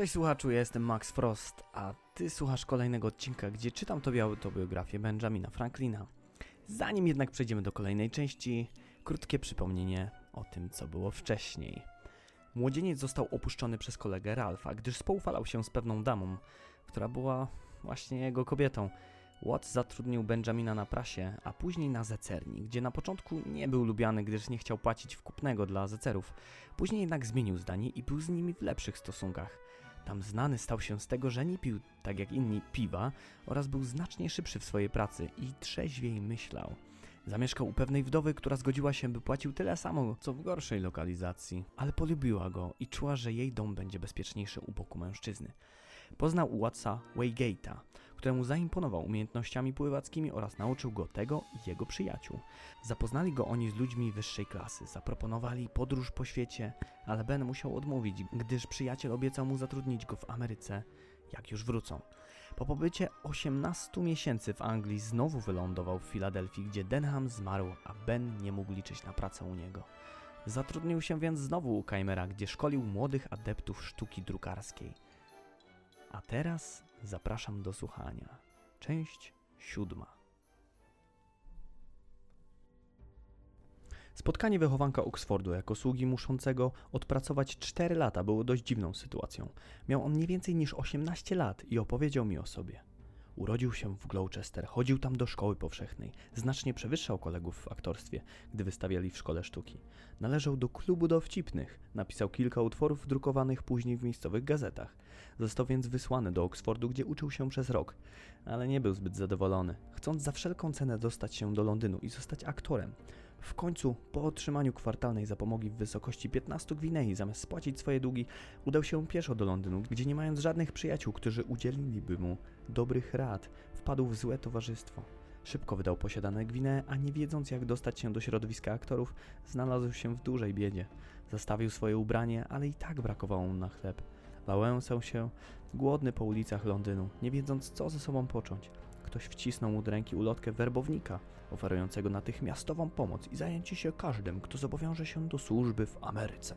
Cześć słuchaczu, ja jestem Max Frost, a ty słuchasz kolejnego odcinka, gdzie czytam tobie autobiografię Benjamina Franklina. Zanim jednak przejdziemy do kolejnej części, krótkie przypomnienie o tym, co było wcześniej. Młodzieniec został opuszczony przez kolegę Ralfa, gdyż spoufalał się z pewną damą, która była właśnie jego kobietą. Watts zatrudnił Benjamina na prasie, a później na zecerni, gdzie na początku nie był lubiany, gdyż nie chciał płacić wkupnego dla zecerów. Później jednak zmienił zdanie i był z nimi w lepszych stosunkach. Tam znany stał się z tego, że nie pił tak jak inni piwa oraz był znacznie szybszy w swojej pracy i trzeźwiej myślał. Zamieszkał u pewnej wdowy, która zgodziła się, by płacił tyle samo, co w gorszej lokalizacji, ale polubiła go i czuła, że jej dom będzie bezpieczniejszy u boku mężczyzny. Poznał Watsa Waygate'a, któremu zaimponował umiejętnościami pływackimi oraz nauczył go tego i jego przyjaciół. Zapoznali go oni z ludźmi wyższej klasy, zaproponowali podróż po świecie, ale Ben musiał odmówić, gdyż przyjaciel obiecał mu zatrudnić go w Ameryce, jak już wrócą. Po pobycie 18 miesięcy w Anglii znowu wylądował w Filadelfii, gdzie Denham zmarł, a Ben nie mógł liczyć na pracę u niego. Zatrudnił się więc znowu u Keimera, gdzie szkolił młodych adeptów sztuki drukarskiej. A teraz zapraszam do słuchania. Część siódma. Spotkanie wychowanka Oxfordu jako sługi muszącego odpracować 4 lata było dość dziwną sytuacją. Miał on nie więcej niż 18 lat i opowiedział mi o sobie. Urodził się w Gloucester, chodził tam do szkoły powszechnej, znacznie przewyższał kolegów w aktorstwie, gdy wystawiali w szkole sztuki. Należał do klubu dowcipnych, napisał kilka utworów drukowanych później w miejscowych gazetach. Został więc wysłany do Oxfordu, gdzie uczył się przez rok, ale nie był zbyt zadowolony, chcąc za wszelką cenę dostać się do Londynu i zostać aktorem. W końcu, po otrzymaniu kwartalnej zapomogi w wysokości 15 gwinei, zamiast spłacić swoje długi, udał się pieszo do Londynu, gdzie nie mając żadnych przyjaciół, którzy udzieliliby mu dobrych rad, wpadł w złe towarzystwo. Szybko wydał posiadane gwinee, a nie wiedząc jak dostać się do środowiska aktorów, znalazł się w dużej biedzie. Zastawił swoje ubranie, ale i tak brakowało mu na chleb. Wałęsał się, głodny po ulicach Londynu, nie wiedząc co ze sobą począć. Ktoś wcisnął mu do ręki ulotkę werbownika, oferującego natychmiastową pomoc i zajęcie się każdym, kto zobowiąże się do służby w Ameryce.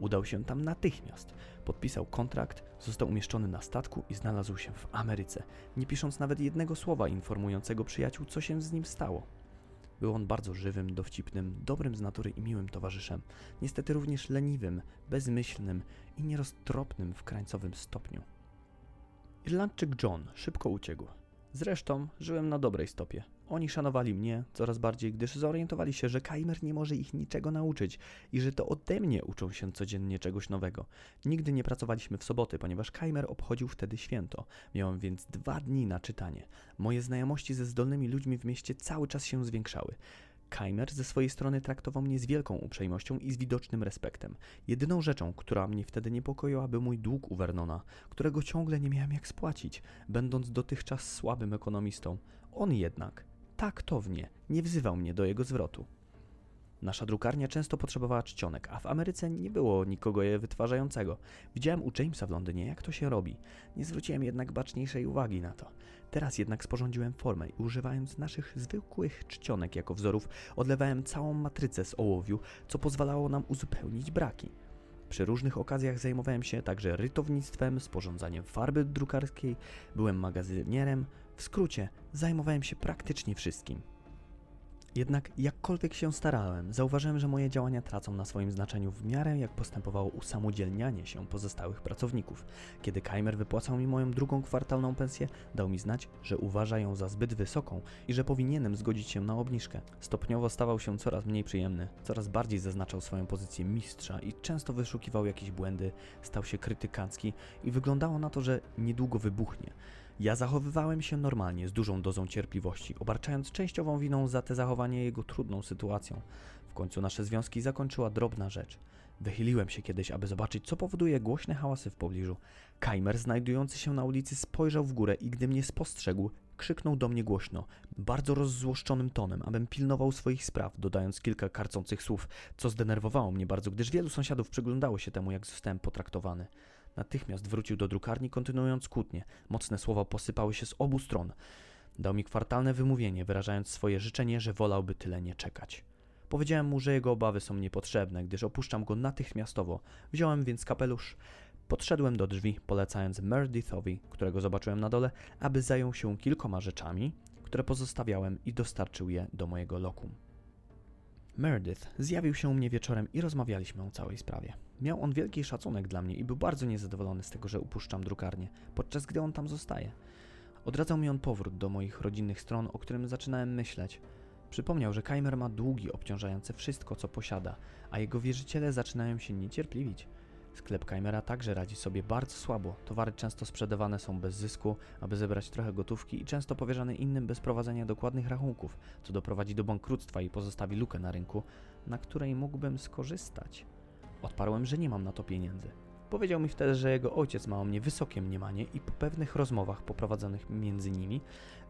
Udał się tam natychmiast. Podpisał kontrakt, został umieszczony na statku i znalazł się w Ameryce, nie pisząc nawet jednego słowa informującego przyjaciół, co się z nim stało. Był on bardzo żywym, dowcipnym, dobrym z natury i miłym towarzyszem, niestety również leniwym, bezmyślnym i nieroztropnym w krańcowym stopniu. Irlandczyk John szybko uciekł. Zresztą żyłem na dobrej stopie. Oni szanowali mnie coraz bardziej, gdyż zorientowali się, że Kaimer nie może ich niczego nauczyć i że to ode mnie uczą się codziennie czegoś nowego. Nigdy nie pracowaliśmy w soboty, ponieważ Kaimer obchodził wtedy święto. Miałem więc dwa dni na czytanie. Moje znajomości ze zdolnymi ludźmi w mieście cały czas się zwiększały. Keimer ze swojej strony traktował mnie z wielką uprzejmością i z widocznym respektem. Jedyną rzeczą, która mnie wtedy niepokoiła, był mój dług u Vernona, którego ciągle nie miałem jak spłacić, będąc dotychczas słabym ekonomistą. On jednak, taktownie, nie wzywał mnie do jego zwrotu. Nasza drukarnia często potrzebowała czcionek, a w Ameryce nie było nikogo je wytwarzającego. Widziałem u Jamesa w Londynie, jak to się robi. Nie zwróciłem jednak baczniejszej uwagi na to. Teraz jednak sporządziłem formę i używając naszych zwykłych czcionek jako wzorów, odlewałem całą matrycę z ołowiu, co pozwalało nam uzupełnić braki. Przy różnych okazjach zajmowałem się także rytownictwem, sporządzaniem farby drukarskiej, byłem magazynierem, w skrócie zajmowałem się praktycznie wszystkim. Jednak jakkolwiek się starałem, zauważyłem, że moje działania tracą na swoim znaczeniu w miarę jak postępowało usamodzielnianie się pozostałych pracowników. Kiedy Keimer wypłacał mi moją drugą kwartalną pensję, dał mi znać, że uważa ją za zbyt wysoką i że powinienem zgodzić się na obniżkę. Stopniowo stawał się coraz mniej przyjemny, coraz bardziej zaznaczał swoją pozycję mistrza i często wyszukiwał jakieś błędy, stał się krytykancki i wyglądało na to, że niedługo wybuchnie. Ja zachowywałem się normalnie, z dużą dozą cierpliwości, obarczając częściową winą za te zachowanie jego trudną sytuacją. W końcu nasze związki zakończyła drobna rzecz. Wychyliłem się kiedyś, aby zobaczyć, co powoduje głośne hałasy w pobliżu. Keimer, znajdujący się na ulicy, spojrzał w górę i gdy mnie spostrzegł, krzyknął do mnie głośno, bardzo rozzłoszczonym tonem, abym pilnował swoich spraw, dodając kilka karcących słów, co zdenerwowało mnie bardzo, gdyż wielu sąsiadów przyglądało się temu, jak zostałem potraktowany. Natychmiast wrócił do drukarni, kontynuując kłótnię. Mocne słowa posypały się z obu stron. Dał mi kwartalne wymówienie, wyrażając swoje życzenie, że wolałby tyle nie czekać. Powiedziałem mu, że jego obawy są niepotrzebne, gdyż opuszczam go natychmiastowo. Wziąłem więc kapelusz, Podszedłem do drzwi, polecając Meredithowi, którego zobaczyłem na dole, aby zajął się kilkoma rzeczami, które pozostawiałem i dostarczył je do mojego lokum. Meredith zjawił się u mnie wieczorem i rozmawialiśmy o całej sprawie. Miał on wielki szacunek dla mnie i był bardzo niezadowolony z tego, że upuszczam drukarnię, podczas gdy on tam zostaje. Odradzał mi on powrót do moich rodzinnych stron, o którym zaczynałem myśleć. Przypomniał, że Keimer ma długi obciążające wszystko, co posiada, a jego wierzyciele zaczynają się niecierpliwić. Sklep Keimera także radzi sobie bardzo słabo. Towary często sprzedawane są bez zysku, aby zebrać trochę gotówki i często powierzane innym bez prowadzenia dokładnych rachunków, co doprowadzi do bankructwa i pozostawi lukę na rynku, na której mógłbym skorzystać. Odparłem, że nie mam na to pieniędzy. Powiedział mi wtedy, że jego ojciec ma o mnie wysokie mniemanie i po pewnych rozmowach poprowadzonych między nimi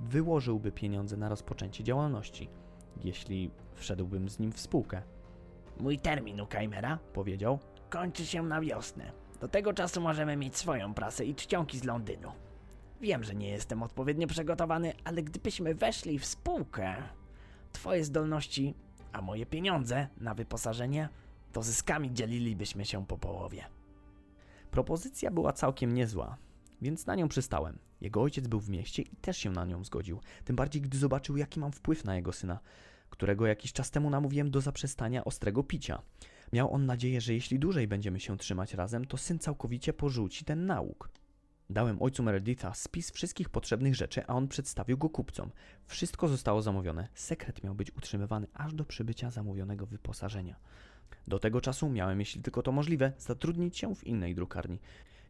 wyłożyłby pieniądze na rozpoczęcie działalności, jeśli wszedłbym z nim w spółkę. Mój termin u Keimera Powiedział, kończy się na wiosnę. Do tego czasu możemy mieć swoją prasę i czcionki z Londynu. Wiem, że nie jestem odpowiednio przygotowany, ale gdybyśmy weszli w spółkę, twoje zdolności, a moje pieniądze na wyposażenie, to zyskami dzielilibyśmy się po połowie. Propozycja była całkiem niezła, więc na nią przystałem. Jego ojciec był w mieście i też się na nią zgodził, tym bardziej gdy zobaczył, jaki mam wpływ na jego syna, którego jakiś czas temu namówiłem do zaprzestania ostrego picia. Miał on nadzieję, że jeśli dłużej będziemy się trzymać razem, to syn całkowicie porzuci ten nauk. Dałem ojcu Mereditha spis wszystkich potrzebnych rzeczy, a on przedstawił go kupcom. Wszystko zostało zamówione. Sekret miał być utrzymywany aż do przybycia zamówionego wyposażenia. Do tego czasu miałem, jeśli tylko to możliwe, zatrudnić się w innej drukarni.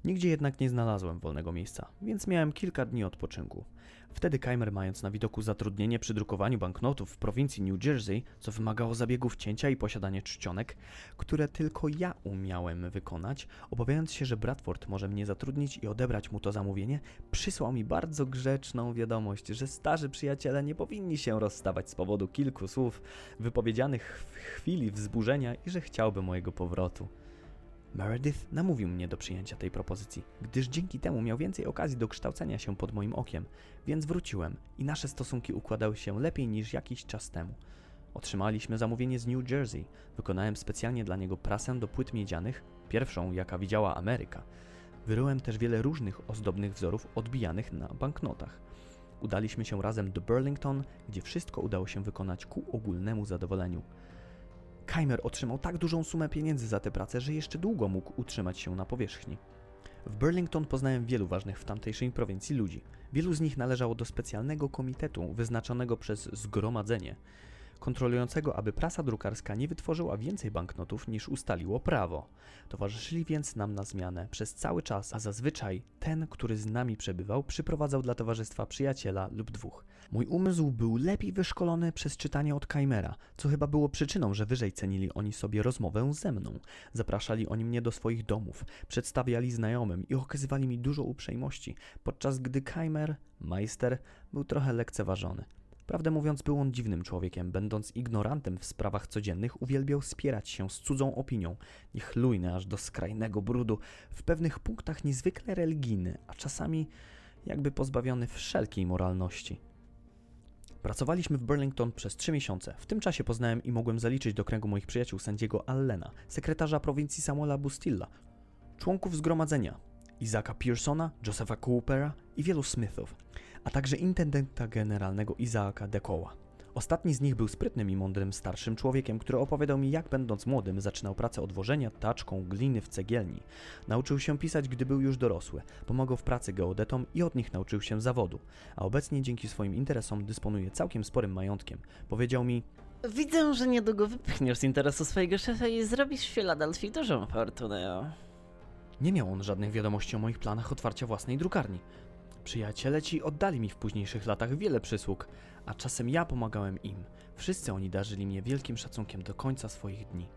Nigdzie jednak nie znalazłem wolnego miejsca, więc miałem kilka dni odpoczynku. Wtedy Keimer, mając na widoku zatrudnienie przy drukowaniu banknotów w prowincji New Jersey, co wymagało zabiegów cięcia i posiadanie czcionek, które tylko ja umiałem wykonać, obawiając się, że Bradford może mnie zatrudnić i odebrać mu to zamówienie, przysłał mi bardzo grzeczną wiadomość, że starzy przyjaciele nie powinni się rozstawać z powodu kilku słów wypowiedzianych w chwili wzburzenia i że chciałby mojego powrotu. Meredith namówił mnie do przyjęcia tej propozycji, gdyż dzięki temu miał więcej okazji do kształcenia się pod moim okiem, więc wróciłem i nasze stosunki układały się lepiej niż jakiś czas temu. Otrzymaliśmy zamówienie z New Jersey. Wykonałem specjalnie dla niego prasę do płyt miedzianych, pierwszą jaka widziała Ameryka. Wyryłem też wiele różnych ozdobnych wzorów odbijanych na banknotach. Udaliśmy się razem do Burlington, gdzie wszystko udało się wykonać ku ogólnemu zadowoleniu. Keimer otrzymał tak dużą sumę pieniędzy za tę pracę, że jeszcze długo mógł utrzymać się na powierzchni. W Burlington poznałem wielu ważnych w tamtejszej prowincji ludzi. Wielu z nich należało do specjalnego komitetu wyznaczonego przez zgromadzenie, kontrolującego, aby prasa drukarska nie wytworzyła więcej banknotów niż ustaliło prawo. Towarzyszyli więc nam na zmianę przez cały czas, a zazwyczaj ten, który z nami przebywał, przyprowadzał dla towarzystwa przyjaciela lub dwóch. Mój umysł był lepiej wyszkolony przez czytanie od Keimera, co chyba było przyczyną, że wyżej cenili oni sobie rozmowę ze mną. Zapraszali oni mnie do swoich domów, przedstawiali znajomym i okazywali mi dużo uprzejmości, podczas gdy Keimer, majster, był trochę lekceważony. Prawdę mówiąc, był on dziwnym człowiekiem, będąc ignorantem w sprawach codziennych, uwielbiał spierać się z cudzą opinią, niechlujny aż do skrajnego brudu, w pewnych punktach niezwykle religijny, a czasami jakby pozbawiony wszelkiej moralności. Pracowaliśmy w Burlington przez trzy miesiące. W tym czasie poznałem i mogłem zaliczyć do kręgu moich przyjaciół sędziego Allena, sekretarza prowincji Samuela Bustilla, członków zgromadzenia, Izaka Pearsona, Josepha Coopera i wielu Smithów, a także intendenta generalnego Izaaka Dekoła. Ostatni z nich był sprytnym i mądrym starszym człowiekiem, który opowiadał mi, jak będąc młodym zaczynał pracę odwożenia taczką gliny w cegielni. Nauczył się pisać, gdy był już dorosły, pomagał w pracy geodetom i od nich nauczył się zawodu, a obecnie dzięki swoim interesom dysponuje całkiem sporym majątkiem. Powiedział mi, Widzę, że niedługo wypchniesz z interesu swojego szefa i zrobisz Filadelfii dużą fortunę. Nie miał on żadnych wiadomości o moich planach otwarcia własnej drukarni. Przyjaciele ci oddali mi w późniejszych latach wiele przysług, a czasem ja pomagałem im. Wszyscy oni darzyli mnie wielkim szacunkiem do końca swoich dni.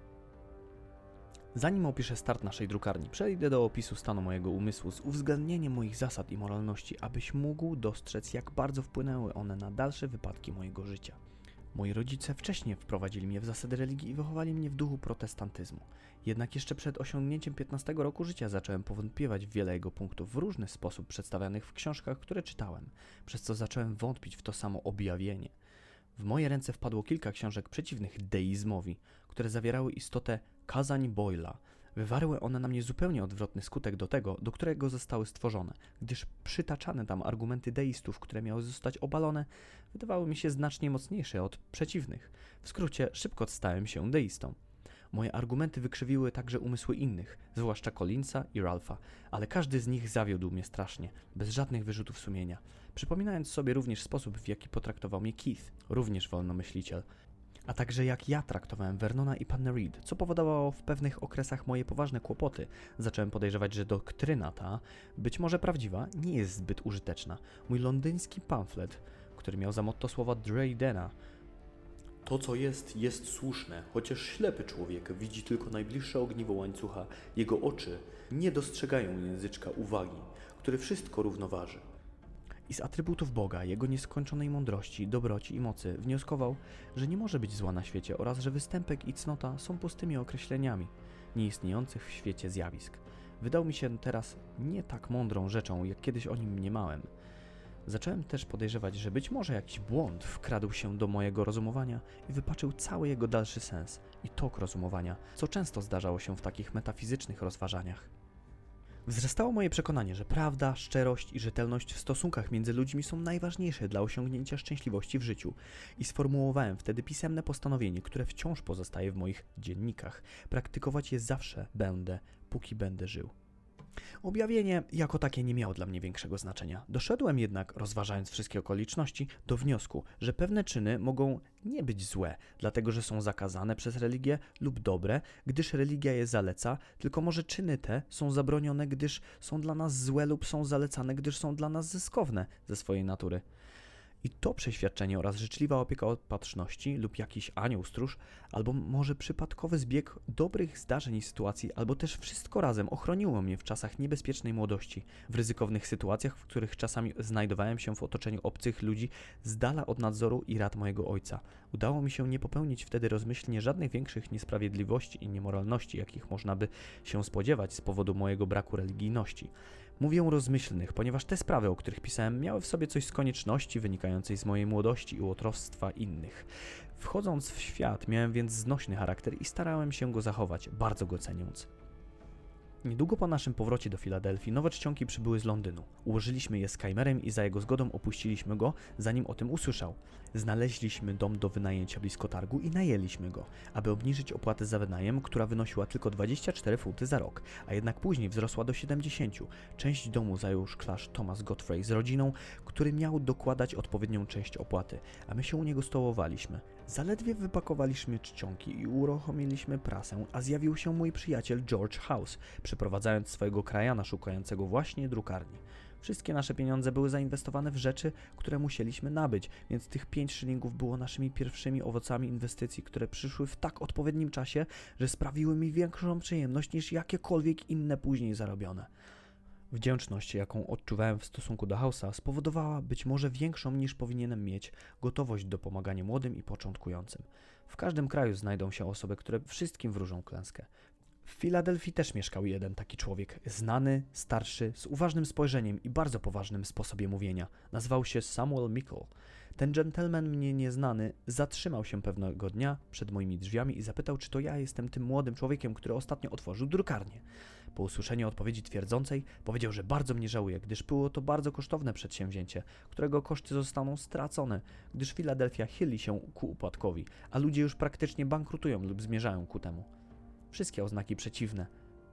Zanim opiszę start naszej drukarni, przejdę do opisu stanu mojego umysłu z uwzględnieniem moich zasad i moralności, abyś mógł dostrzec, jak bardzo wpłynęły one na dalsze wypadki mojego życia. Moi rodzice wcześniej wprowadzili mnie w zasady religii i wychowali mnie w duchu protestantyzmu. Jednak jeszcze przed osiągnięciem 15 roku życia zacząłem powątpiewać w wiele jego punktów w różny sposób przedstawianych w książkach, które czytałem, przez co zacząłem wątpić w to samo objawienie. W moje ręce wpadło kilka książek przeciwnych deizmowi, które zawierały istotę kazań Boyla, Wywarły one na mnie zupełnie odwrotny skutek do tego, do którego zostały stworzone, gdyż przytaczane tam argumenty deistów, które miały zostać obalone, wydawały mi się znacznie mocniejsze od przeciwnych. W skrócie, szybko stałem się deistą. Moje argumenty wykrzywiły także umysły innych, zwłaszcza Collinsa i Ralpha, ale każdy z nich zawiódł mnie strasznie, bez żadnych wyrzutów sumienia. Przypominając sobie również sposób, w jaki potraktował mnie Keith, również wolnomyśliciel, a także jak ja traktowałem Vernona i Pannę Reed, co powodowało w pewnych okresach moje poważne kłopoty. Zacząłem podejrzewać, że doktryna ta, być może prawdziwa, nie jest zbyt użyteczna. Mój londyński pamflet, który miał za motto słowa Dreydena, to, co jest, jest słuszne, chociaż ślepy człowiek widzi tylko najbliższe ogniwo łańcucha, jego oczy nie dostrzegają języczka uwagi, który wszystko równoważy. I z atrybutów Boga, jego nieskończonej mądrości, dobroci i mocy wnioskował, że nie może być zła na świecie oraz że występek i cnota są pustymi określeniami nieistniejących w świecie zjawisk. Wydał mi się teraz nie tak mądrą rzeczą, jak kiedyś o nim mniemałem. Zacząłem też podejrzewać, że być może jakiś błąd wkradł się do mojego rozumowania i wypaczył cały jego dalszy sens i tok rozumowania, co często zdarzało się w takich metafizycznych rozważaniach. Wzrastało moje przekonanie, że prawda, szczerość i rzetelność w stosunkach między ludźmi są najważniejsze dla osiągnięcia szczęśliwości w życiu i sformułowałem wtedy pisemne postanowienie, które wciąż pozostaje w moich dziennikach. Praktykować je zawsze będę, póki będę żył. Objawienie jako takie nie miało dla mnie większego znaczenia. Doszedłem jednak, rozważając wszystkie okoliczności, do wniosku, że pewne czyny mogą nie być złe, dlatego że są zakazane przez religię lub dobre, gdyż religia je zaleca, tylko może czyny te są zabronione, gdyż są dla nas złe lub są zalecane, gdyż są dla nas zyskowne ze swojej natury. I to przeświadczenie oraz życzliwa opieka opatrzności lub jakiś anioł stróż, albo może przypadkowy zbieg dobrych zdarzeń i sytuacji, albo też wszystko razem ochroniło mnie w czasach niebezpiecznej młodości, w ryzykownych sytuacjach, w których czasami znajdowałem się w otoczeniu obcych ludzi z dala od nadzoru i rad mojego ojca. Udało mi się nie popełnić wtedy rozmyślnie żadnych większych niesprawiedliwości i niemoralności, jakich można by się spodziewać z powodu mojego braku religijności. Mówię rozmyślnych, ponieważ te sprawy, o których pisałem, miały w sobie coś z konieczności wynikającej z mojej młodości i łotrostwa innych. Wchodząc w świat, miałem więc znośny charakter i starałem się go zachować, bardzo go ceniąc. Niedługo po naszym powrocie do Filadelfii nowe czcionki przybyły z Londynu. Ułożyliśmy je z Kajmerem i za jego zgodą opuściliśmy go, zanim o tym usłyszał. Znaleźliśmy dom do wynajęcia blisko targu i najęliśmy go, aby obniżyć opłatę za wynajem, która wynosiła tylko 24 funty za rok, a jednak później wzrosła do 70. Część domu zajął szklarz Thomas Godfrey z rodziną, który miał dokładać odpowiednią część opłaty, a my się u niego stołowaliśmy. Zaledwie wypakowaliśmy czcionki i uruchomiliśmy prasę, a zjawił się mój przyjaciel George House, przyprowadzając swojego krajana szukającego właśnie drukarni. Wszystkie nasze pieniądze były zainwestowane w rzeczy, które musieliśmy nabyć, więc tych pięć szylingów było naszymi pierwszymi owocami inwestycji, które przyszły w tak odpowiednim czasie, że sprawiły mi większą przyjemność niż jakiekolwiek inne później zarobione. Wdzięczność, jaką odczuwałem w stosunku do Hausa, spowodowała być może większą niż powinienem mieć gotowość do pomagania młodym i początkującym. W każdym kraju znajdą się osoby, które wszystkim wróżą klęskę. W Filadelfii też mieszkał jeden taki człowiek, znany, starszy, z uważnym spojrzeniem i bardzo poważnym sposobie mówienia. Nazywał się Samuel Mickle. Ten gentleman mnie nieznany zatrzymał się pewnego dnia przed moimi drzwiami i zapytał, czy to ja jestem tym młodym człowiekiem, który ostatnio otworzył drukarnię. Po usłyszeniu odpowiedzi twierdzącej powiedział, że bardzo mnie żałuje, gdyż było to bardzo kosztowne przedsięwzięcie, którego koszty zostaną stracone, gdyż Filadelfia chyli się ku upadkowi, a ludzie już praktycznie bankrutują lub zmierzają ku temu. Wszystkie oznaki przeciwne,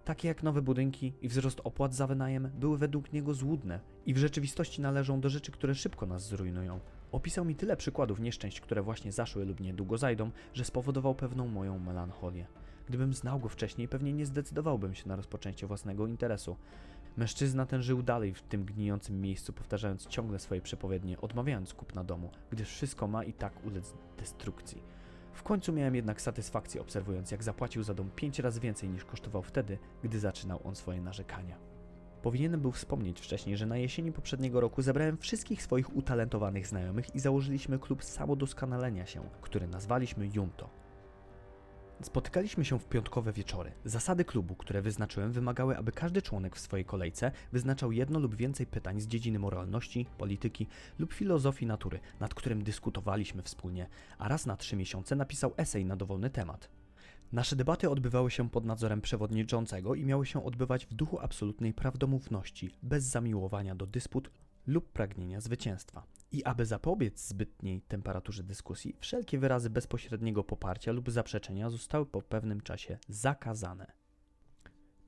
takie jak nowe budynki i wzrost opłat za wynajem, były według niego złudne i w rzeczywistości należą do rzeczy, które szybko nas zrujnują. Opisał mi tyle przykładów nieszczęść, które właśnie zaszły lub niedługo zajdą, że spowodował pewną moją melancholię. Gdybym znał go wcześniej, pewnie nie zdecydowałbym się na rozpoczęcie własnego interesu. Mężczyzna ten żył dalej w tym gnijącym miejscu, powtarzając ciągle swoje przepowiednie, odmawiając kupna domu, gdyż wszystko ma i tak ulec destrukcji. W końcu miałem jednak satysfakcję obserwując, jak zapłacił za dom pięć razy więcej niż kosztował wtedy, gdy zaczynał on swoje narzekania. Powinienem był wspomnieć wcześniej, że na jesieni poprzedniego roku zebrałem wszystkich swoich utalentowanych znajomych i założyliśmy klub samodoskonalenia się, który nazwaliśmy Junto. Spotykaliśmy się w piątkowe wieczory. Zasady klubu, które wyznaczyłem, wymagały, aby każdy członek w swojej kolejce wyznaczał jedno lub więcej pytań z dziedziny moralności, polityki lub filozofii natury, nad którym dyskutowaliśmy wspólnie, a raz na trzy miesiące napisał esej na dowolny temat. Nasze debaty odbywały się pod nadzorem przewodniczącego i miały się odbywać w duchu absolutnej prawdomówności, bez zamiłowania do dysput lub pragnienia zwycięstwa. I aby zapobiec zbytniej temperaturze dyskusji, wszelkie wyrazy bezpośredniego poparcia lub zaprzeczenia zostały po pewnym czasie zakazane.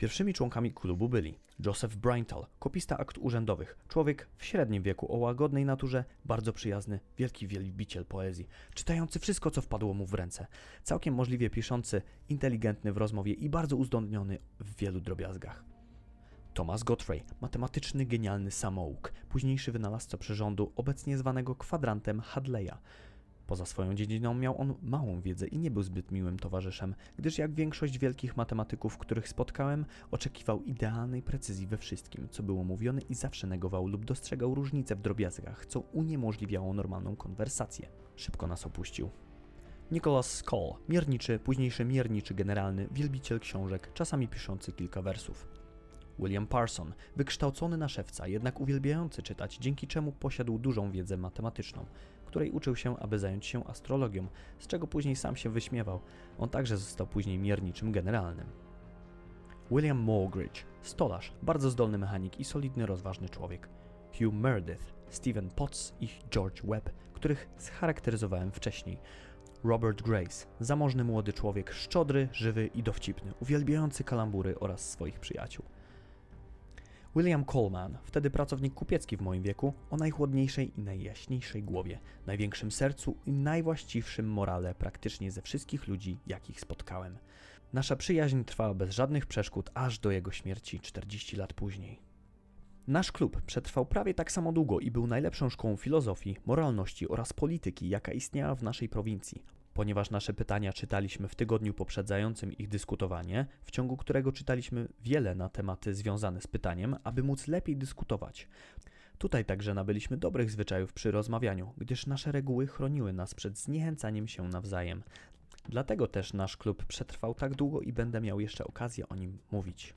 Pierwszymi członkami klubu byli Joseph Brintal, kopista akt urzędowych, człowiek w średnim wieku o łagodnej naturze, bardzo przyjazny, wielki wielbiciel poezji, czytający wszystko, co wpadło mu w ręce, całkiem możliwie piszący, inteligentny w rozmowie i bardzo uzdolniony w wielu drobiazgach. Thomas Godfrey, matematyczny, genialny samouk, późniejszy wynalazca przyrządu, obecnie zwanego kwadrantem Hadleya. Poza swoją dziedziną miał on małą wiedzę i nie był zbyt miłym towarzyszem, gdyż jak większość wielkich matematyków, których spotkałem, oczekiwał idealnej precyzji we wszystkim, co było mówione i zawsze negował lub dostrzegał różnice w drobiazgach, co uniemożliwiało normalną konwersację. Szybko nas opuścił. Nicholas Skoll, mierniczy, późniejszy mierniczy generalny, wielbiciel książek, czasami piszący kilka wersów. William Parson, wykształcony na szewca, jednak uwielbiający czytać, dzięki czemu posiadł dużą wiedzę matematyczną, której uczył się, aby zająć się astrologią, z czego później sam się wyśmiewał. On także został później mierniczym generalnym. William Morgridge, stolarz, bardzo zdolny mechanik i solidny, rozważny człowiek. Hugh Meredith, Stephen Potts i George Webb, których scharakteryzowałem wcześniej. Robert Grace, zamożny młody człowiek, szczodry, żywy i dowcipny, uwielbiający kalambury oraz swoich przyjaciół. William Coleman, wtedy pracownik kupiecki w moim wieku, o najchłodniejszej i najjaśniejszej głowie, największym sercu i najwłaściwszym morale praktycznie ze wszystkich ludzi, jakich spotkałem. Nasza przyjaźń trwała bez żadnych przeszkód aż do jego śmierci 40 lat później. Nasz klub przetrwał prawie tak samo długo i był najlepszą szkołą filozofii, moralności oraz polityki, jaka istniała w naszej prowincji. Ponieważ nasze pytania czytaliśmy w tygodniu poprzedzającym ich dyskutowanie, w ciągu którego czytaliśmy wiele na tematy związane z pytaniem, aby móc lepiej dyskutować. Tutaj także nabyliśmy dobrych zwyczajów przy rozmawianiu, gdyż nasze reguły chroniły nas przed zniechęcaniem się nawzajem. Dlatego też nasz klub przetrwał tak długo i będę miał jeszcze okazję o nim mówić.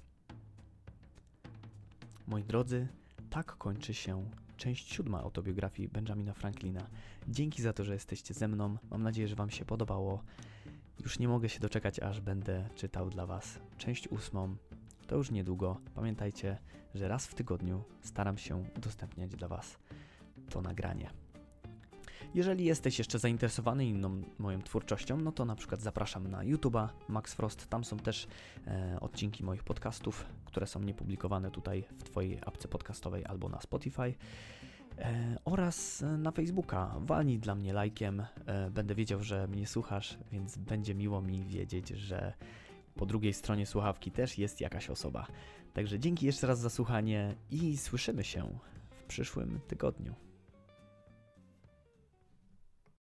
Moi drodzy, tak kończy się część siódma autobiografii Benjamina Franklina. Dzięki za to, że jesteście ze mną. Mam nadzieję, że Wam się podobało. Już nie mogę się doczekać, aż będę czytał dla Was część ósmą. To już niedługo. Pamiętajcie, że raz w tygodniu staram się udostępniać dla Was to nagranie. Jeżeli jesteś jeszcze zainteresowany inną moją twórczością, no to na przykład zapraszam na YouTube'a Max Frost. Tam są też e, odcinki moich podcastów, które są niepublikowane tutaj w Twojej apce podcastowej albo na Spotify. E, oraz na Facebooka. Walnij dla mnie lajkiem. E, będę wiedział, że mnie słuchasz, więc będzie miło mi wiedzieć, że po drugiej stronie słuchawki też jest jakaś osoba. Także dzięki jeszcze raz za słuchanie i słyszymy się w przyszłym tygodniu.